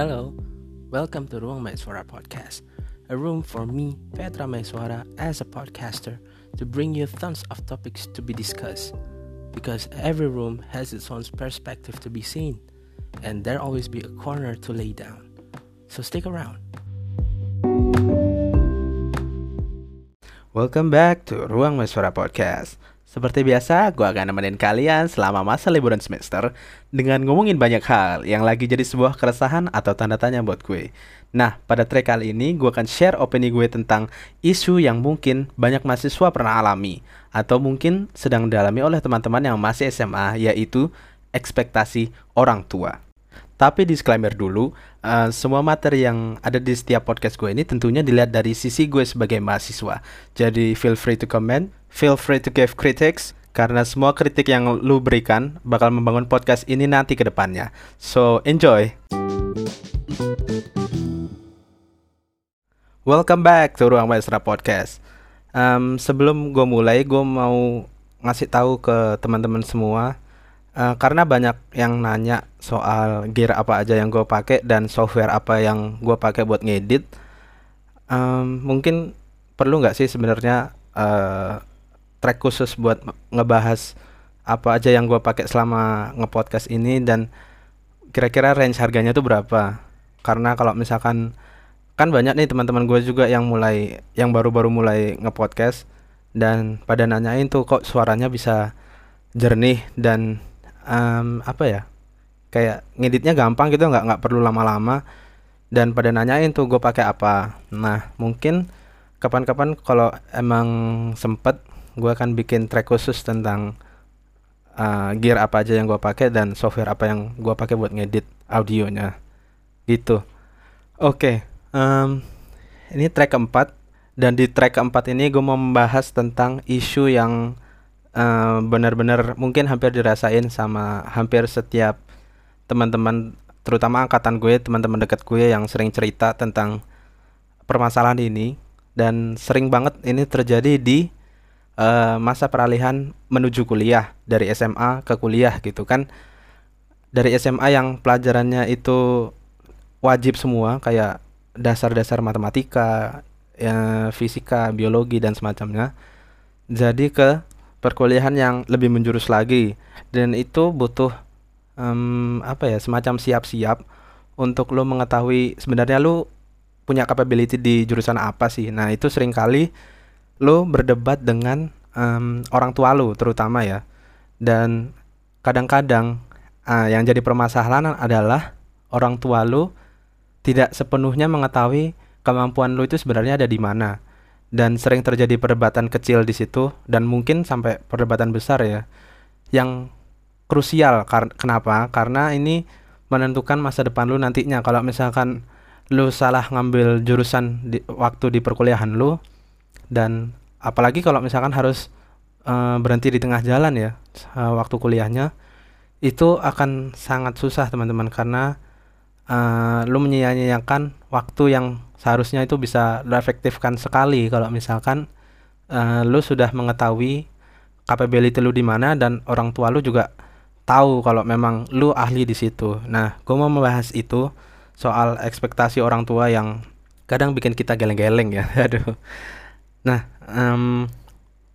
Hello, welcome to Ruang Maiswara Podcast, a room for me, Petra Maiswara, as a podcaster, to bring you tons of topics to be discussed. Because every room has its own perspective to be seen, and there always be a corner to lay down. So stick around. Welcome back to Ruang Maiswara Podcast. Seperti biasa, gue akan nemenin kalian selama masa liburan semester dengan ngomongin banyak hal yang lagi jadi sebuah keresahan atau tanda tanya buat gue. Nah, pada track kali ini gue akan share opini gue tentang isu yang mungkin banyak mahasiswa pernah alami atau mungkin sedang dialami oleh teman-teman yang masih SMA yaitu ekspektasi orang tua. Tapi disclaimer dulu, uh, semua materi yang ada di setiap podcast gue ini tentunya dilihat dari sisi gue sebagai mahasiswa. Jadi feel free to comment, feel free to give critics, karena semua kritik yang lu berikan bakal membangun podcast ini nanti ke depannya. So, enjoy! Welcome back to Ruang Maestra Podcast. Um, sebelum gue mulai, gue mau ngasih tahu ke teman-teman semua Uh, karena banyak yang nanya soal gear apa aja yang gue pakai dan software apa yang gue pakai buat ngedit. Um, mungkin perlu nggak sih sebenarnya uh, track khusus buat ngebahas apa aja yang gue pakai selama ngepodcast ini dan kira-kira range harganya tuh berapa? Karena kalau misalkan kan banyak nih teman-teman gue juga yang mulai yang baru-baru mulai ngepodcast dan pada nanyain tuh kok suaranya bisa jernih dan um, apa ya kayak ngeditnya gampang gitu nggak nggak perlu lama-lama dan pada nanyain tuh gue pakai apa nah mungkin kapan-kapan kalau emang sempet gue akan bikin track khusus tentang uh, gear apa aja yang gue pakai dan software apa yang gue pakai buat ngedit audionya. Gitu. Oke okay, um, ini track keempat. Dan di track keempat ini gue mau membahas tentang isu yang uh, benar-benar mungkin hampir dirasain sama hampir setiap teman-teman terutama angkatan gue teman-teman dekat gue yang sering cerita tentang permasalahan ini. Dan sering banget ini terjadi di uh, masa peralihan menuju kuliah dari SMA ke kuliah gitu kan. Dari SMA yang pelajarannya itu wajib semua kayak dasar-dasar matematika ya, fisika biologi dan semacamnya. Jadi ke perkuliahan yang lebih menjurus lagi. Dan itu butuh um, apa ya semacam siap-siap untuk lo mengetahui sebenarnya lo punya capability di jurusan apa sih. Nah itu sering kali lo berdebat dengan um, orang tua lo terutama ya. Dan kadang-kadang uh, yang jadi permasalahan adalah orang tua lo tidak sepenuhnya mengetahui kemampuan lo itu sebenarnya ada di mana. Dan sering terjadi perdebatan kecil di situ dan mungkin sampai perdebatan besar ya yang krusial kar kenapa? Karena ini menentukan masa depan lu nantinya. Kalau misalkan lu salah ngambil jurusan di waktu di perkuliahan lu dan apalagi kalau misalkan harus uh, berhenti di tengah jalan ya uh, waktu kuliahnya itu akan sangat susah teman-teman karena uh, lu menyia-nyiakan waktu yang seharusnya itu bisa lo efektifkan sekali kalau misalkan uh, lu sudah mengetahui capability lu di mana dan orang tua lu juga tahu kalau memang lu ahli di situ. Nah, gue mau membahas itu soal ekspektasi orang tua yang kadang bikin kita geleng-geleng ya. Aduh. Nah, um,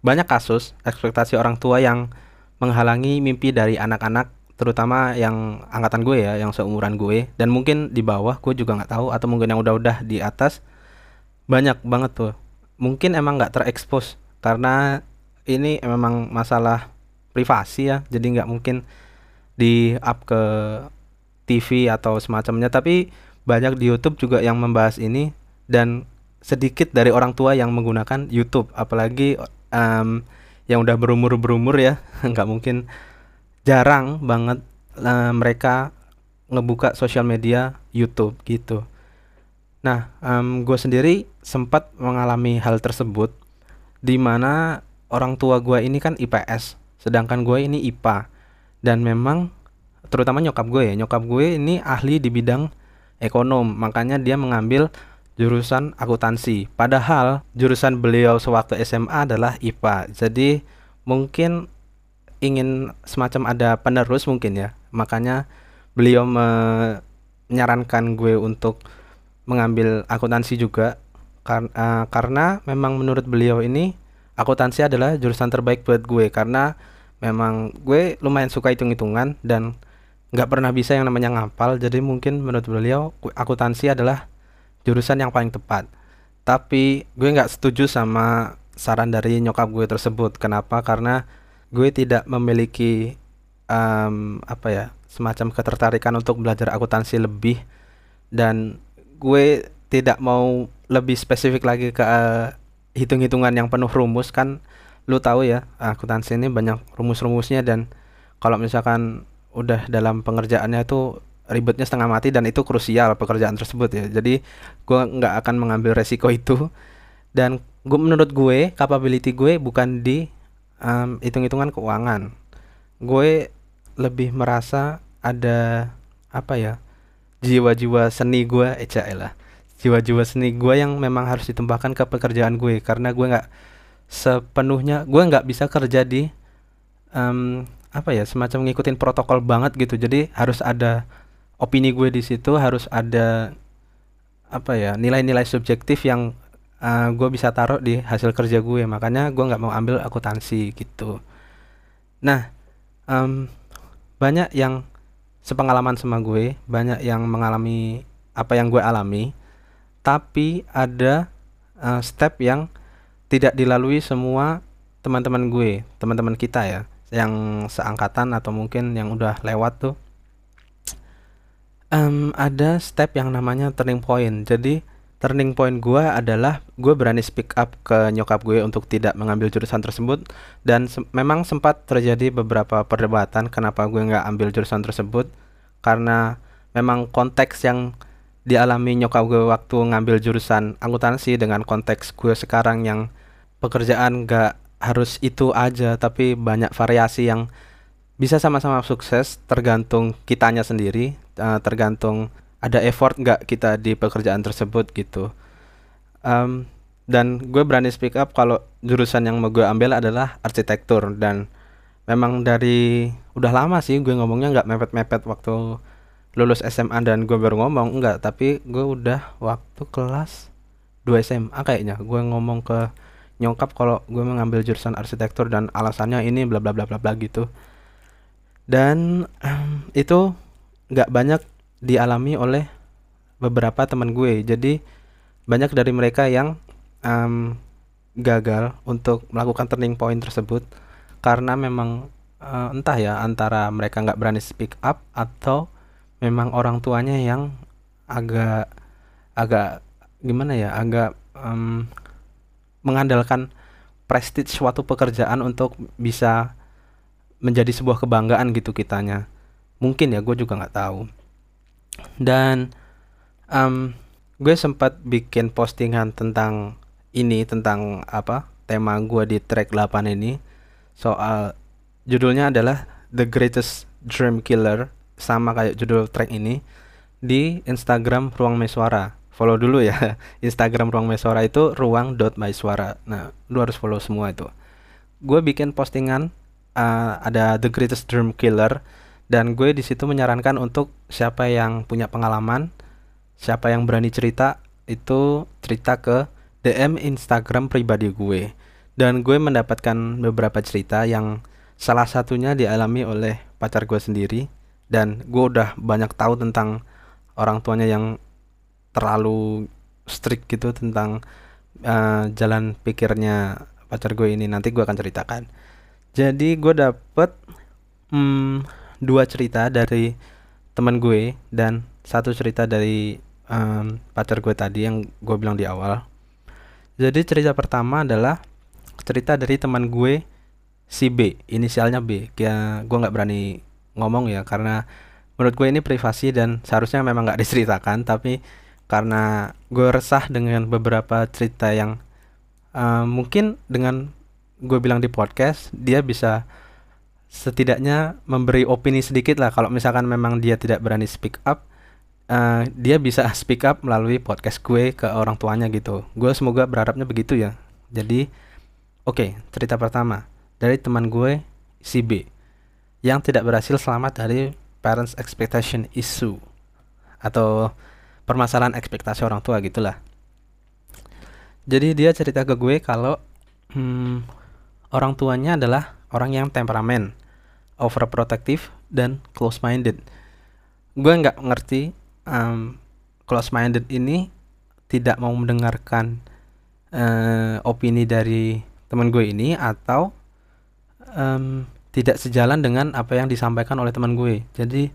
banyak kasus ekspektasi orang tua yang menghalangi mimpi dari anak-anak terutama yang angkatan gue ya yang seumuran gue. Dan mungkin di bawah gue juga nggak tahu atau mungkin yang udah-udah di atas. Banyak banget tuh. Mungkin emang nggak terekspos karena ini memang masalah privasi ya. Jadi nggak mungkin di up ke TV atau semacamnya. Tapi banyak di YouTube juga yang membahas ini dan sedikit dari orang tua yang menggunakan YouTube apalagi um, yang udah berumur berumur ya nggak mungkin jarang banget uh, mereka ngebuka sosial media YouTube gitu. Nah, um, gue sendiri sempat mengalami hal tersebut di mana orang tua gue ini kan IPS, sedangkan gue ini IPA. Dan memang terutama nyokap gue ya, nyokap gue ini ahli di bidang ekonom, makanya dia mengambil jurusan akuntansi. Padahal jurusan beliau sewaktu SMA adalah IPA. Jadi mungkin ingin semacam ada penerus mungkin ya makanya beliau me menyarankan gue untuk mengambil akuntansi juga kar uh, karena memang menurut beliau ini akuntansi adalah jurusan terbaik buat gue karena memang gue lumayan suka hitung-hitungan dan nggak pernah bisa yang namanya ngapal jadi mungkin menurut beliau akuntansi adalah jurusan yang paling tepat. Tapi gue nggak setuju sama saran dari nyokap gue tersebut. Kenapa? Karena gue tidak memiliki um, apa ya semacam ketertarikan untuk belajar akuntansi lebih. Dan gue tidak mau lebih spesifik lagi ke uh, hitung-hitungan yang penuh rumus. Kan lu tahu ya akuntansi ini banyak rumus-rumusnya. Dan kalau misalkan udah dalam pengerjaannya itu ribetnya setengah mati dan itu krusial pekerjaan tersebut ya. Jadi gue nggak akan mengambil resiko itu. Dan gue menurut gue capability gue bukan di um, hitung-hitungan keuangan. Gue lebih merasa ada apa ya jiwa-jiwa seni gue eca lah jiwa-jiwa seni gue yang memang harus ditembakkan ke pekerjaan gue. Karena gue nggak sepenuhnya gue nggak bisa kerja di um, apa ya semacam ngikutin protokol banget gitu. Jadi harus ada opini gue di situ harus ada apa ya nilai-nilai subjektif yang uh, gue bisa taruh di hasil kerja gue. Makanya gue nggak mau ambil akuntansi gitu. Nah um, banyak yang sepengalaman sama gue banyak yang mengalami apa yang gue alami tapi ada uh, step yang tidak dilalui semua teman-teman gue teman-teman kita ya yang seangkatan atau mungkin yang udah lewat tuh um, ada step yang namanya turning point. Jadi turning point gue adalah gue berani speak up ke nyokap gue untuk tidak mengambil jurusan tersebut. Dan se memang sempat terjadi beberapa perdebatan kenapa gue nggak ambil jurusan tersebut. Karena memang konteks yang dialami nyokap gue waktu ngambil jurusan akuntansi dengan konteks gue sekarang yang pekerjaan gak harus itu aja tapi banyak variasi yang bisa sama-sama sukses tergantung kitanya sendiri uh, tergantung ada effort nggak kita di pekerjaan tersebut gitu. Um, dan gue berani speak up kalau jurusan yang mau gue ambil adalah arsitektur. Dan memang dari udah lama sih gue ngomongnya nggak mepet-mepet waktu lulus SMA dan gue baru ngomong enggak tapi gue udah waktu kelas 2 SMA kayaknya. Gue ngomong ke nyokap kalau gue mengambil jurusan arsitektur dan alasannya ini bla bla bla bla bla gitu dan um, itu nggak banyak dialami oleh beberapa teman gue. Jadi banyak dari mereka yang um, gagal untuk melakukan turning point tersebut karena memang uh, entah ya antara mereka nggak berani speak up atau memang orang tuanya yang agak agak gimana ya agak um, mengandalkan prestige suatu pekerjaan untuk bisa menjadi sebuah kebanggaan gitu kitanya mungkin ya gue juga nggak tahu dan um, gue sempat bikin postingan tentang ini tentang apa tema gue di track 8 ini soal judulnya adalah The Greatest Dream Killer sama kayak judul track ini di Instagram Ruang Meswara. Follow dulu ya Instagram Ruang Meswara itu ruang dot. Nah, lu harus follow semua itu. Gue bikin postingan uh, ada The Greatest Dream Killer. Dan gue di situ menyarankan untuk siapa yang punya pengalaman, siapa yang berani cerita itu cerita ke DM Instagram pribadi gue. Dan gue mendapatkan beberapa cerita yang salah satunya dialami oleh pacar gue sendiri. Dan gue udah banyak tahu tentang orang tuanya yang terlalu strict gitu tentang uh, jalan pikirnya pacar gue ini. Nanti gue akan ceritakan jadi gue dapet hmm, dua cerita dari teman gue dan satu cerita dari um, pacar gue tadi yang gue bilang di awal. Jadi cerita pertama adalah cerita dari teman gue si B. Inisialnya B. Ya gue nggak berani ngomong ya karena menurut gue ini privasi dan seharusnya memang nggak diceritakan tapi karena gue resah dengan beberapa cerita yang uh, mungkin dengan gue bilang di podcast dia bisa setidaknya memberi opini sedikit lah. Kalau misalkan memang dia tidak berani speak up uh, dia bisa speak up melalui podcast gue ke orang tuanya gitu. Gue semoga berharapnya begitu ya. Jadi Oke, cerita pertama. Dari teman gue si B yang tidak berhasil selamat dari parents expectation issue atau permasalahan ekspektasi orang tua gitulah. Jadi dia cerita ke gue kalau hmm, orang tuanya adalah orang yang temperamen overprotective dan close minded gue nggak ngerti um, close minded ini tidak mau mendengarkan uh, opini dari teman gue ini atau um, tidak sejalan dengan apa yang disampaikan oleh teman gue. Jadi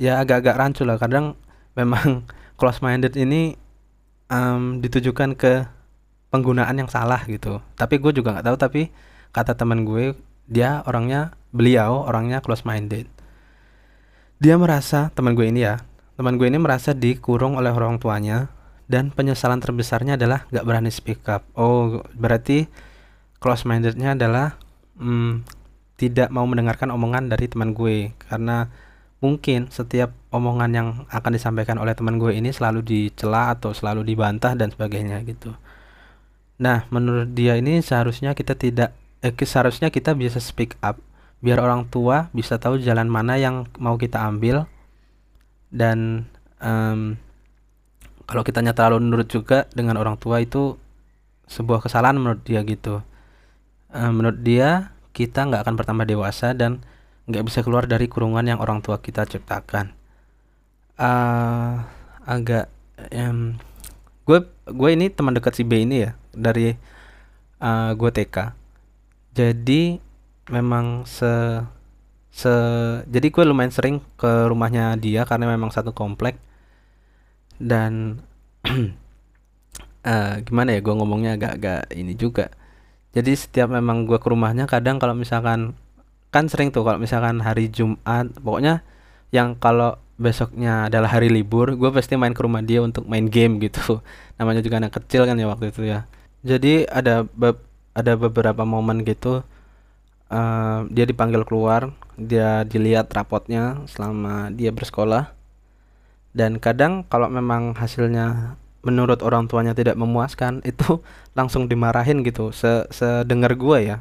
ya agak-agak rancu lah. Kadang memang close minded ini um, ditujukan ke penggunaan yang salah gitu. Tapi gue juga nggak tahu tapi kata teman gue dia orangnya beliau orangnya close minded dia merasa teman gue ini ya teman gue ini merasa dikurung oleh orang tuanya dan penyesalan terbesarnya adalah gak berani speak up. Oh berarti close mindednya adalah hmm, tidak mau mendengarkan omongan dari teman gue. Karena mungkin setiap omongan yang akan disampaikan oleh teman gue ini selalu dicela atau selalu dibantah dan sebagainya gitu. Nah, menurut dia ini seharusnya kita tidak eh, seharusnya kita bisa speak up biar orang tua bisa tahu jalan mana yang mau kita ambil dan um, kalau kitanya terlalu nurut juga dengan orang tua itu sebuah kesalahan menurut dia gitu. Um, menurut dia kita nggak akan bertambah dewasa dan nggak bisa keluar dari kurungan yang orang tua kita ciptakan. Uh, agak um, gue gue ini teman dekat si B ini ya dari uh, gue TK. Jadi memang se se jadi gue lumayan sering ke rumahnya dia karena memang satu komplek. Dan uh, gimana ya gue ngomongnya agak-agak ini juga. Jadi setiap memang gue ke rumahnya kadang kalau misalkan kan sering tuh kalau misalkan hari Jumat pokoknya yang kalau besoknya adalah hari libur gue pasti main ke rumah dia untuk main game gitu. Namanya juga anak kecil kan ya waktu itu ya. Jadi ada ada beberapa momen gitu uh, dia dipanggil keluar dia dilihat rapotnya selama dia bersekolah. Dan kadang kalau memang hasilnya menurut orang tuanya tidak memuaskan itu langsung dimarahin gitu se sedengar gue ya.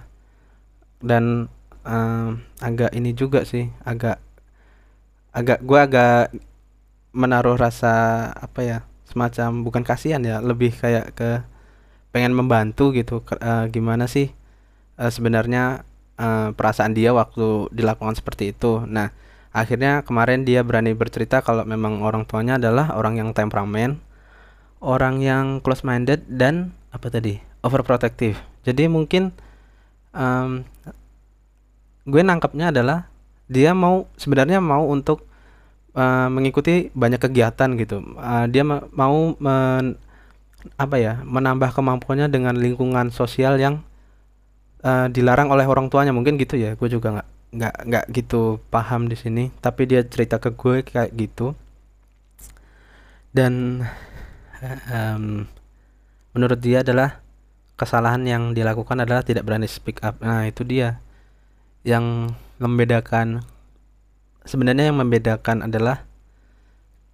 Dan um, agak ini juga sih agak agak gue agak menaruh rasa apa ya semacam bukan kasihan ya lebih kayak ke pengen membantu gitu. Uh, gimana sih uh, sebenarnya uh, perasaan dia waktu dilakukan seperti itu. Nah akhirnya kemarin dia berani bercerita kalau memang orang tuanya adalah orang yang temperamen orang yang close minded dan apa tadi overprotective. Jadi mungkin um, gue nangkapnya adalah dia mau sebenarnya mau untuk uh, mengikuti banyak kegiatan gitu. Uh, dia ma mau men, apa ya menambah kemampuannya dengan lingkungan sosial yang uh, dilarang oleh orang tuanya. Mungkin gitu ya gue juga nggak nggak nggak gitu paham di sini. Tapi dia cerita ke gue kayak gitu. Dan um, menurut dia adalah kesalahan yang dilakukan adalah tidak berani speak up. Nah, itu dia. Yang membedakan sebenarnya yang membedakan adalah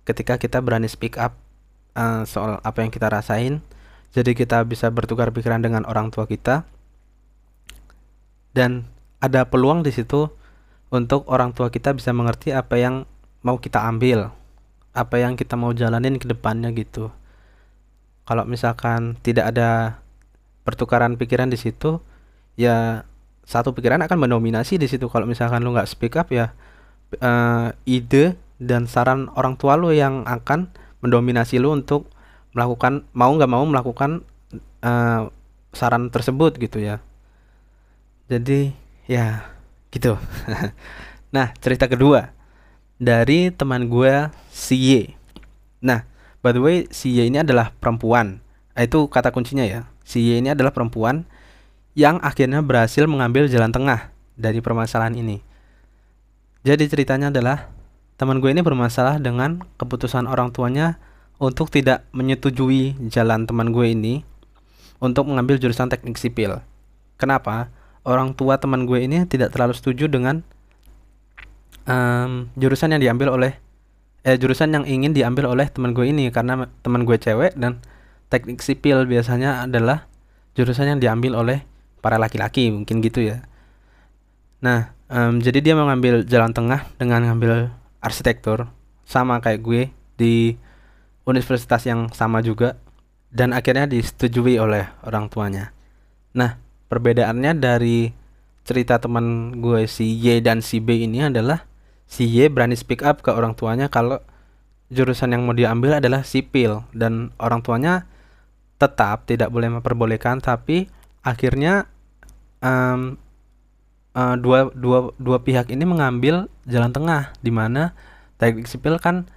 ketika kita berani speak up uh, soal apa yang kita rasain, jadi kita bisa bertukar pikiran dengan orang tua kita. Dan ada peluang di situ untuk orang tua kita bisa mengerti apa yang mau kita ambil, apa yang kita mau jalanin ke depannya gitu. Kalau misalkan tidak ada pertukaran pikiran di situ ya satu pikiran akan mendominasi di situ. Kalau misalkan lu nggak speak up ya uh, ide dan saran orang tua lu yang akan mendominasi lu untuk melakukan mau nggak mau melakukan uh, saran tersebut gitu ya jadi ya gitu nah cerita kedua dari teman gue si Y nah By the way, si Y ini adalah perempuan. Nah, itu kata kuncinya ya. Si Y ini adalah perempuan yang akhirnya berhasil mengambil jalan tengah dari permasalahan ini. Jadi ceritanya adalah teman gue ini bermasalah dengan keputusan orang tuanya untuk tidak menyetujui jalan teman gue ini untuk mengambil jurusan teknik sipil. Kenapa? Orang tua teman gue ini tidak terlalu setuju dengan um, jurusan yang diambil oleh eh jurusan yang ingin diambil oleh teman gue ini karena teman gue cewek dan teknik sipil biasanya adalah jurusan yang diambil oleh para laki-laki mungkin gitu ya. Nah, um, jadi dia mengambil jalan tengah dengan ngambil arsitektur sama kayak gue di universitas yang sama juga dan akhirnya disetujui oleh orang tuanya. Nah, perbedaannya dari cerita teman gue si Y dan si B ini adalah si Y berani speak up ke orang tuanya kalau jurusan yang mau diambil adalah sipil dan orang tuanya tetap tidak boleh memperbolehkan tapi akhirnya um, uh, dua dua dua pihak ini mengambil jalan tengah di mana teknik sipil kan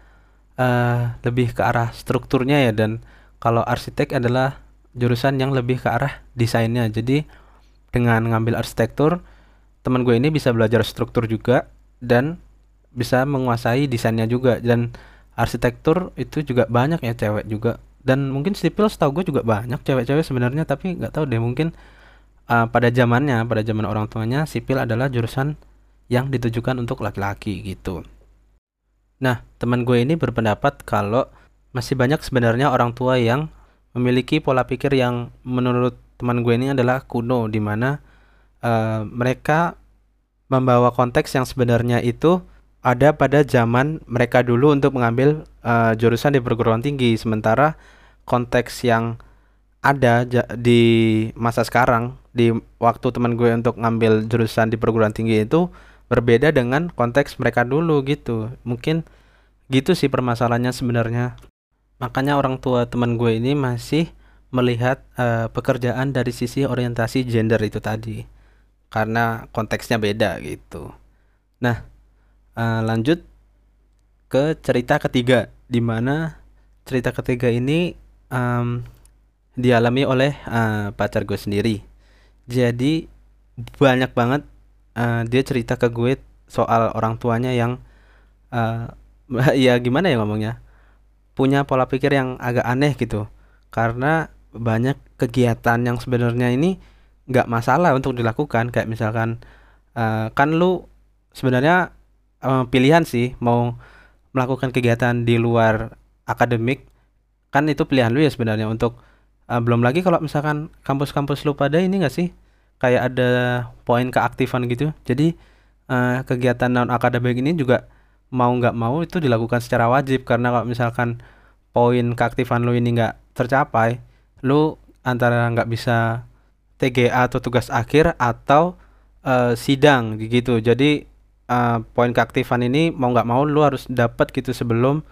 uh, lebih ke arah strukturnya ya dan kalau arsitek adalah jurusan yang lebih ke arah desainnya. Jadi dengan ngambil arsitektur teman gue ini bisa belajar struktur juga dan bisa menguasai desainnya juga. Dan arsitektur itu juga banyak ya cewek juga. Dan mungkin sipil setahu gue juga banyak cewek-cewek sebenarnya tapi nggak tahu deh mungkin uh, pada zamannya pada zaman orang tuanya sipil adalah jurusan yang ditujukan untuk laki-laki gitu. Nah teman gue ini berpendapat kalau masih banyak sebenarnya orang tua yang memiliki pola pikir yang menurut teman gue ini adalah kuno di mana uh, mereka membawa konteks yang sebenarnya itu ada pada zaman mereka dulu untuk mengambil uh, jurusan di perguruan tinggi. Sementara konteks yang ada di masa sekarang di waktu teman gue untuk ngambil jurusan di perguruan tinggi itu berbeda dengan konteks mereka dulu gitu. Mungkin gitu sih permasalahannya sebenarnya. Makanya orang tua teman gue ini masih melihat uh, pekerjaan dari sisi orientasi gender itu tadi. Karena konteksnya beda gitu. Nah uh, lanjut ke cerita ketiga di mana cerita ketiga ini um, dialami oleh uh, pacar gue sendiri. Jadi banyak banget uh, dia cerita ke gue soal orang tuanya yang uh, ya gimana ya ngomongnya punya pola pikir yang agak aneh gitu. Karena banyak kegiatan yang sebenarnya ini nggak masalah untuk dilakukan. Kayak misalkan uh, kan lu sebenarnya uh, pilihan sih mau melakukan kegiatan di luar akademik. Kan itu pilihan lu ya sebenarnya untuk uh, belum lagi kalau misalkan kampus-kampus lu pada ini enggak sih? Kayak ada poin keaktifan gitu. Jadi uh, kegiatan non akademik ini juga mau nggak mau itu dilakukan secara wajib. Karena kalau misalkan poin keaktifan lu ini nggak tercapai lu antara nggak bisa TGA atau tugas akhir atau uh, sidang gitu. Jadi uh, poin keaktifan ini mau nggak mau lu harus dapat gitu sebelum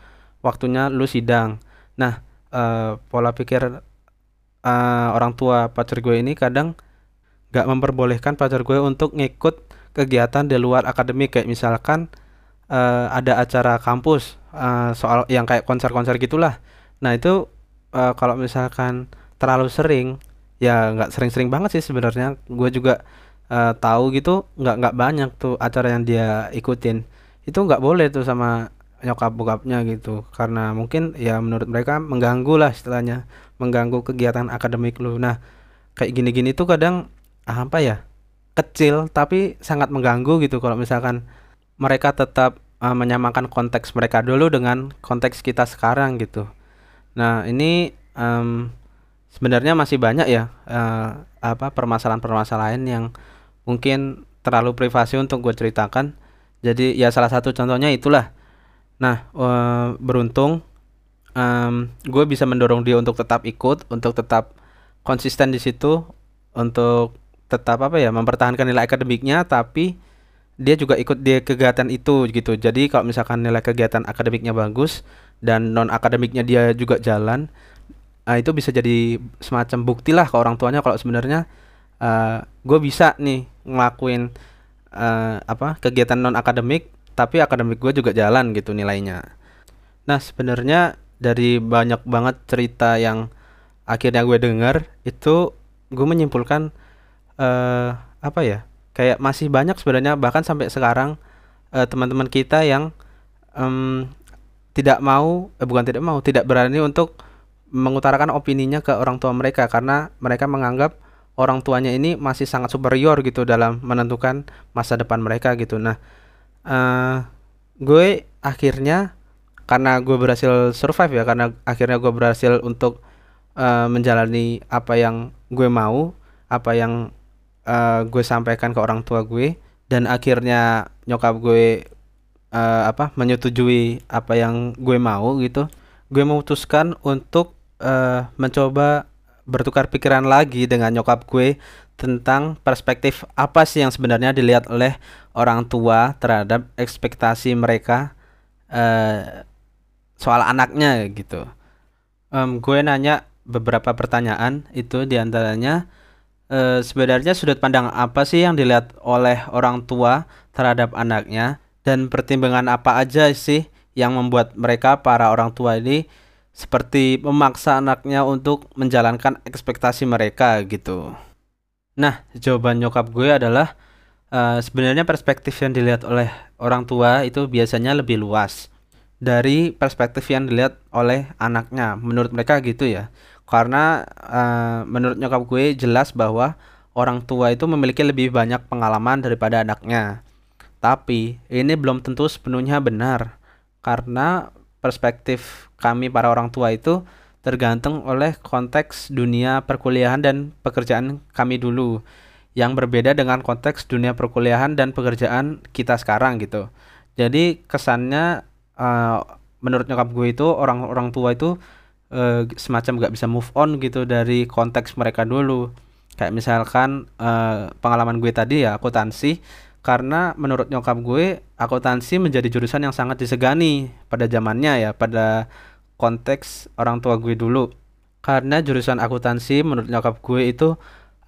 waktunya lu sidang. Nah, uh, pola pikir uh, orang tua pacar gue ini kadang nggak memperbolehkan pacar gue untuk ngikut kegiatan di luar akademik kayak misalkan uh, ada acara kampus uh, soal yang kayak konser-konser gitulah. Nah, itu uh, kalau misalkan terlalu sering ya nggak sering-sering banget sih sebenarnya. Gue juga uh, tahu gitu nggak nggak banyak tuh acara yang dia ikutin. Itu nggak boleh tuh sama nyokap bokapnya gitu. Karena mungkin ya menurut mereka mengganggu lah istilahnya mengganggu kegiatan akademik lu. Nah kayak gini-gini tuh kadang apa ya kecil tapi sangat mengganggu gitu kalau misalkan mereka tetap uh, menyamakan konteks mereka dulu dengan konteks kita sekarang gitu. Nah ini um, sebenarnya masih banyak ya uh, apa permasalahan-permasalahan yang mungkin terlalu privasi untuk gue ceritakan. Jadi ya salah satu contohnya itulah. Nah uh, beruntung um, gue bisa mendorong dia untuk tetap ikut untuk tetap konsisten di situ untuk tetap apa ya mempertahankan nilai akademiknya tapi dia juga ikut di kegiatan itu gitu. Jadi kalau misalkan nilai kegiatan akademiknya bagus dan non akademiknya dia juga jalan uh, itu bisa jadi semacam bukti lah ke orang tuanya kalau sebenarnya uh, eh, gue bisa nih ngelakuin uh, apa kegiatan non akademik tapi akademik gue juga jalan gitu nilainya. Nah sebenarnya dari banyak banget cerita yang akhirnya gue dengar itu gue menyimpulkan uh, apa ya kayak masih banyak sebenarnya bahkan sampai sekarang uh, teman-teman kita yang um, tidak mau eh, bukan tidak mau tidak berani untuk mengutarakan opininya ke orang tua mereka karena mereka menganggap orang tuanya ini masih sangat superior gitu dalam menentukan masa depan mereka gitu. Nah, uh, gue akhirnya karena gue berhasil survive ya, karena akhirnya gue berhasil untuk uh, menjalani apa yang gue mau, apa yang uh, gue sampaikan ke orang tua gue, dan akhirnya nyokap gue uh, apa menyetujui apa yang gue mau gitu. Gue memutuskan untuk uh, mencoba bertukar pikiran lagi dengan nyokap gue tentang perspektif apa sih yang sebenarnya dilihat oleh orang tua terhadap ekspektasi mereka uh, soal anaknya gitu. Um, gue nanya beberapa pertanyaan itu di antaranya uh, sebenarnya sudut pandang apa sih yang dilihat oleh orang tua terhadap anaknya dan pertimbangan apa aja sih yang membuat mereka para orang tua ini seperti memaksa anaknya untuk menjalankan ekspektasi mereka gitu. Nah, jawaban nyokap gue adalah uh, sebenarnya perspektif yang dilihat oleh orang tua itu biasanya lebih luas dari perspektif yang dilihat oleh anaknya. Menurut mereka gitu ya. Karena uh, menurut nyokap gue jelas bahwa orang tua itu memiliki lebih banyak pengalaman daripada anaknya. Tapi ini belum tentu sepenuhnya benar karena perspektif kami para orang tua itu tergantung oleh konteks dunia perkuliahan dan pekerjaan kami dulu yang berbeda dengan konteks dunia perkuliahan dan pekerjaan kita sekarang gitu. Jadi kesannya uh, menurut nyokap gue itu orang-orang tua itu uh, semacam gak bisa move on gitu dari konteks mereka dulu. Kayak misalkan uh, pengalaman gue tadi ya akuntansi karena menurut nyokap gue akuntansi menjadi jurusan yang sangat disegani pada zamannya ya pada konteks orang tua gue dulu karena jurusan akuntansi menurut nyokap gue itu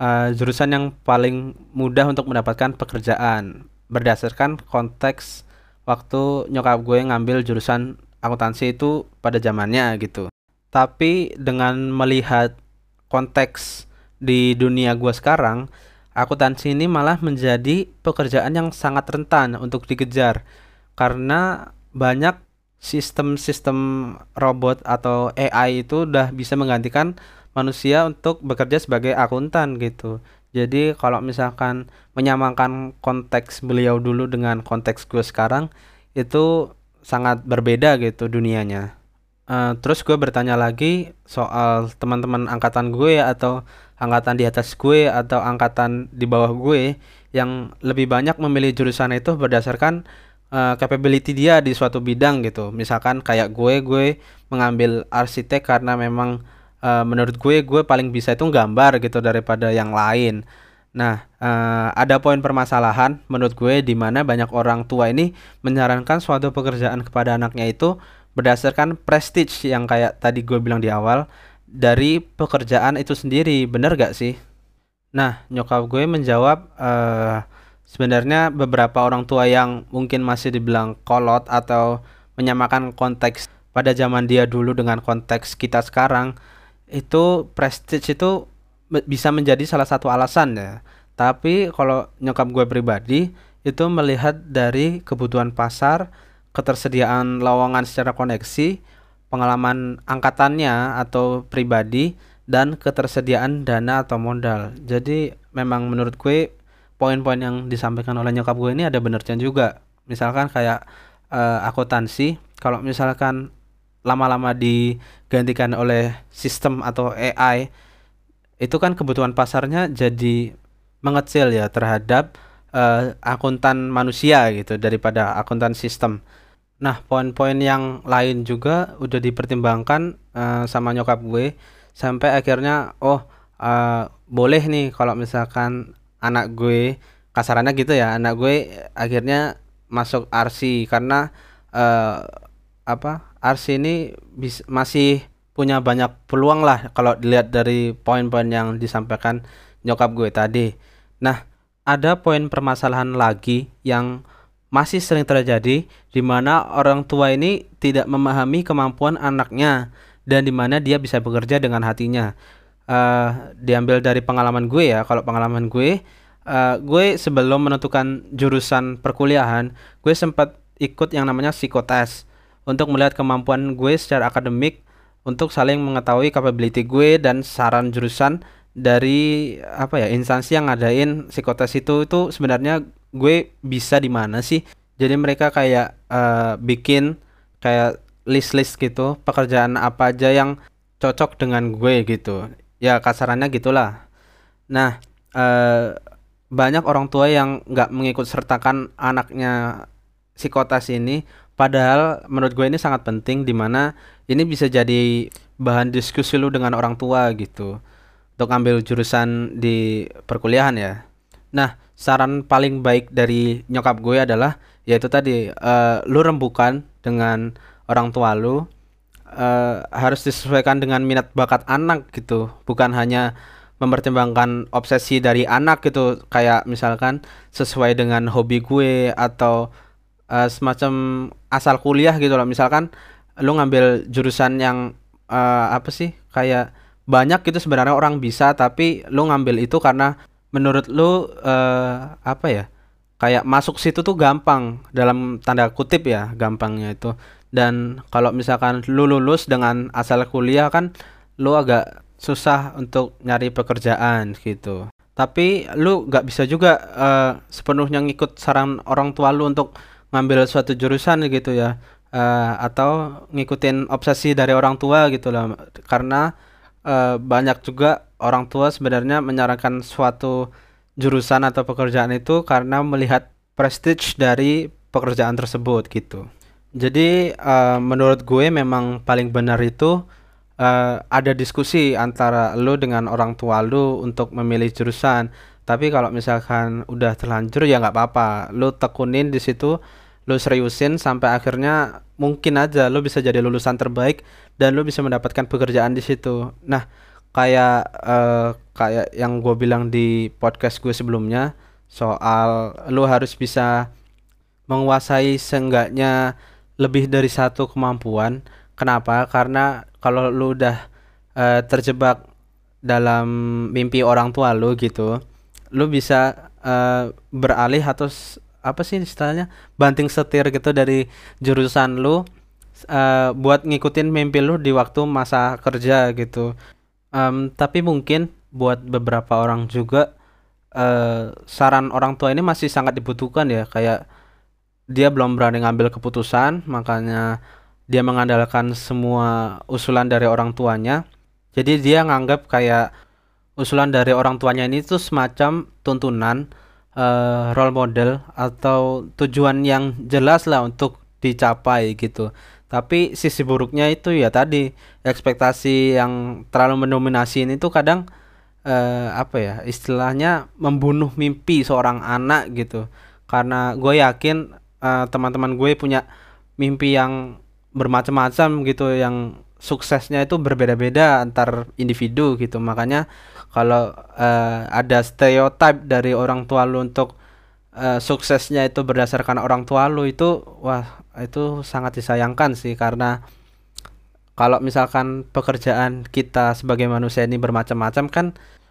uh, jurusan yang paling mudah untuk mendapatkan pekerjaan berdasarkan konteks waktu nyokap gue ngambil jurusan akuntansi itu pada zamannya gitu tapi dengan melihat konteks di dunia gue sekarang akuntansi ini malah menjadi pekerjaan yang sangat rentan untuk dikejar karena banyak sistem-sistem robot atau AI itu udah bisa menggantikan manusia untuk bekerja sebagai akuntan gitu. Jadi kalau misalkan menyamakan konteks beliau dulu dengan konteks gue sekarang itu sangat berbeda gitu dunianya. Uh, terus gue bertanya lagi soal teman-teman angkatan gue atau angkatan di atas gue atau angkatan di bawah gue yang lebih banyak memilih jurusan itu berdasarkan uh, capability dia di suatu bidang gitu. Misalkan kayak gue, gue mengambil arsitek karena memang uh, menurut gue gue paling bisa itu gambar gitu daripada yang lain. Nah, uh, ada poin permasalahan menurut gue di mana banyak orang tua ini menyarankan suatu pekerjaan kepada anaknya itu berdasarkan prestige yang kayak tadi gue bilang di awal dari pekerjaan itu sendiri bener gak sih? Nah nyokap gue menjawab uh, sebenarnya beberapa orang tua yang mungkin masih dibilang kolot atau menyamakan konteks pada zaman dia dulu dengan konteks kita sekarang itu prestige itu bisa menjadi salah satu alasan ya. Tapi kalau nyokap gue pribadi itu melihat dari kebutuhan pasar ketersediaan lowongan secara koneksi, pengalaman angkatannya atau pribadi, dan ketersediaan dana atau modal. Jadi memang menurut gue poin-poin yang disampaikan oleh nyokap gue ini ada benernya juga. Misalkan kayak uh, akuntansi, kalau misalkan lama-lama digantikan oleh sistem atau AI, itu kan kebutuhan pasarnya jadi mengecil ya terhadap uh, akuntan manusia gitu daripada akuntan sistem. Nah, poin-poin yang lain juga udah dipertimbangkan uh, sama nyokap gue sampai akhirnya oh uh, boleh nih kalau misalkan anak gue kasarannya gitu ya, anak gue akhirnya masuk RC karena uh, apa? RC ini masih punya banyak peluang lah kalau dilihat dari poin-poin yang disampaikan nyokap gue tadi. Nah, ada poin permasalahan lagi yang masih sering terjadi di mana orang tua ini tidak memahami kemampuan anaknya dan di mana dia bisa bekerja dengan hatinya. Uh, diambil dari pengalaman gue ya, kalau pengalaman gue, uh, gue sebelum menentukan jurusan perkuliahan, gue sempat ikut yang namanya psikotes untuk melihat kemampuan gue secara akademik untuk saling mengetahui capability gue dan saran jurusan dari apa ya instansi yang ngadain psikotes itu itu sebenarnya gue bisa di mana sih? Jadi mereka kayak uh, bikin kayak list-list gitu pekerjaan apa aja yang cocok dengan gue gitu. Ya kasarannya gitulah. Nah uh, banyak orang tua yang nggak mengikut sertakan anaknya psikotes ini padahal menurut gue ini sangat penting di mana ini bisa jadi bahan diskusi lu dengan orang tua gitu untuk ambil jurusan di perkuliahan ya. Nah saran paling baik dari nyokap gue adalah yaitu tadi uh, lu rembukan dengan orang tua lu uh, harus disesuaikan dengan minat bakat anak gitu. Bukan hanya mempertimbangkan obsesi dari anak gitu kayak misalkan sesuai dengan hobi gue atau uh, semacam asal kuliah gitu loh misalkan lu ngambil jurusan yang uh, apa sih kayak banyak gitu sebenarnya orang bisa tapi lu ngambil itu karena menurut lu uh, apa ya kayak masuk situ tuh gampang dalam tanda kutip ya gampangnya itu dan kalau misalkan lu lulus dengan asal kuliah kan lu agak susah untuk nyari pekerjaan gitu. Tapi lu gak bisa juga uh, sepenuhnya ngikut saran orang tua lu untuk ngambil suatu jurusan gitu ya. Uh, atau ngikutin obsesi dari orang tua gitu lah karena uh, banyak juga orang tua sebenarnya menyarankan suatu jurusan atau pekerjaan itu karena melihat prestige dari pekerjaan tersebut gitu. Jadi uh, menurut gue memang paling benar itu uh, ada diskusi antara lu dengan orang tua lu untuk memilih jurusan. Tapi kalau misalkan udah terlanjur ya nggak apa-apa. Lu tekunin di situ, lu seriusin sampai akhirnya mungkin aja lu bisa jadi lulusan terbaik dan lu bisa mendapatkan pekerjaan di situ. Nah, kayak uh, kayak yang gue bilang di podcast gue sebelumnya soal lu harus bisa menguasai seenggaknya lebih dari satu kemampuan. Kenapa? Karena kalau lu udah uh, terjebak dalam mimpi orang tua lu gitu lu bisa uh, beralih atau apa sih istilahnya banting setir gitu dari jurusan lu uh, buat ngikutin mimpi lu di waktu masa kerja gitu um, tapi mungkin buat beberapa orang juga uh, saran orang tua ini masih sangat dibutuhkan ya kayak dia belum berani ngambil keputusan makanya dia mengandalkan semua usulan dari orang tuanya. Jadi dia nganggap kayak usulan dari orang tuanya ini tuh semacam tuntunan uh, role model atau tujuan yang jelas lah untuk dicapai gitu. Tapi sisi buruknya itu ya tadi ekspektasi yang terlalu mendominasi ini tuh kadang uh, apa ya istilahnya membunuh mimpi seorang anak gitu. Karena gue yakin uh, teman-teman gue punya mimpi yang bermacam-macam gitu yang suksesnya itu berbeda-beda antar individu gitu makanya kalau uh, ada stereotip dari orang tua lu untuk uh, suksesnya itu berdasarkan orang tua lu itu wah itu sangat disayangkan sih karena kalau misalkan pekerjaan kita sebagai manusia ini bermacam-macam kan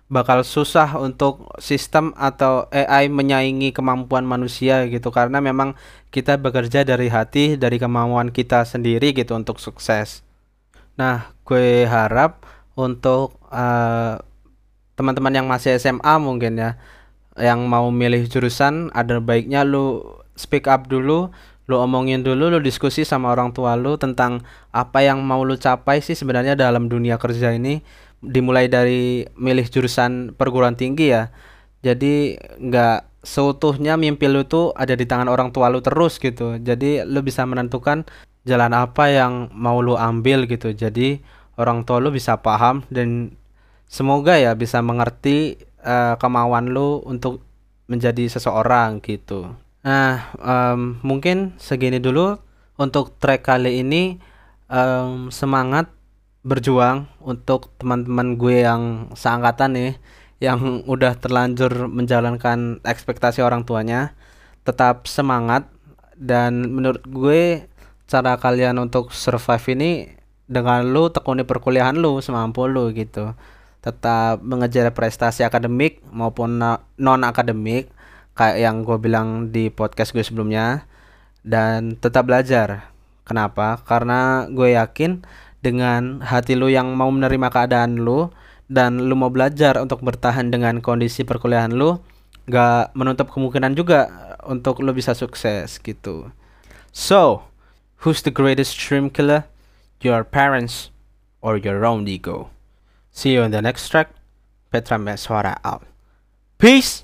bakal susah untuk sistem atau AI menyaingi kemampuan manusia gitu karena memang kita bekerja dari hati dari kemauan kita sendiri gitu untuk sukses. Nah, gue harap untuk uh, teman-teman yang masih SMA mungkin ya yang mau milih jurusan ada baiknya lu speak up dulu lu omongin dulu lu diskusi sama orang tua lu tentang apa yang mau lu capai sih sebenarnya dalam dunia kerja ini dimulai dari milih jurusan perguruan tinggi ya. Jadi nggak seutuhnya mimpi lu tuh ada di tangan orang tua lu terus gitu. Jadi lu bisa menentukan jalan apa yang mau lu ambil gitu. Jadi orang tua lu bisa paham dan semoga ya bisa mengerti uh, kemauan lu untuk menjadi seseorang gitu. Nah um, mungkin segini dulu untuk track kali ini. Um, semangat berjuang untuk teman-teman gue yang seangkatan nih yang udah terlanjur menjalankan ekspektasi orang tuanya. Tetap semangat dan menurut gue cara kalian untuk survive ini dengan lu tekuni perkuliahan lu semampu lu gitu tetap mengejar prestasi akademik maupun non akademik kayak yang gue bilang di podcast gue sebelumnya dan tetap belajar. Kenapa? Karena gue yakin dengan hati lu yang mau menerima keadaan lu dan lu mau belajar untuk bertahan dengan kondisi perkuliahan lu gak menutup kemungkinan juga untuk lu bisa sukses gitu. So who's the greatest dream killer? Your parents or your own ego see you in the next track. Petra Meswara out. Peace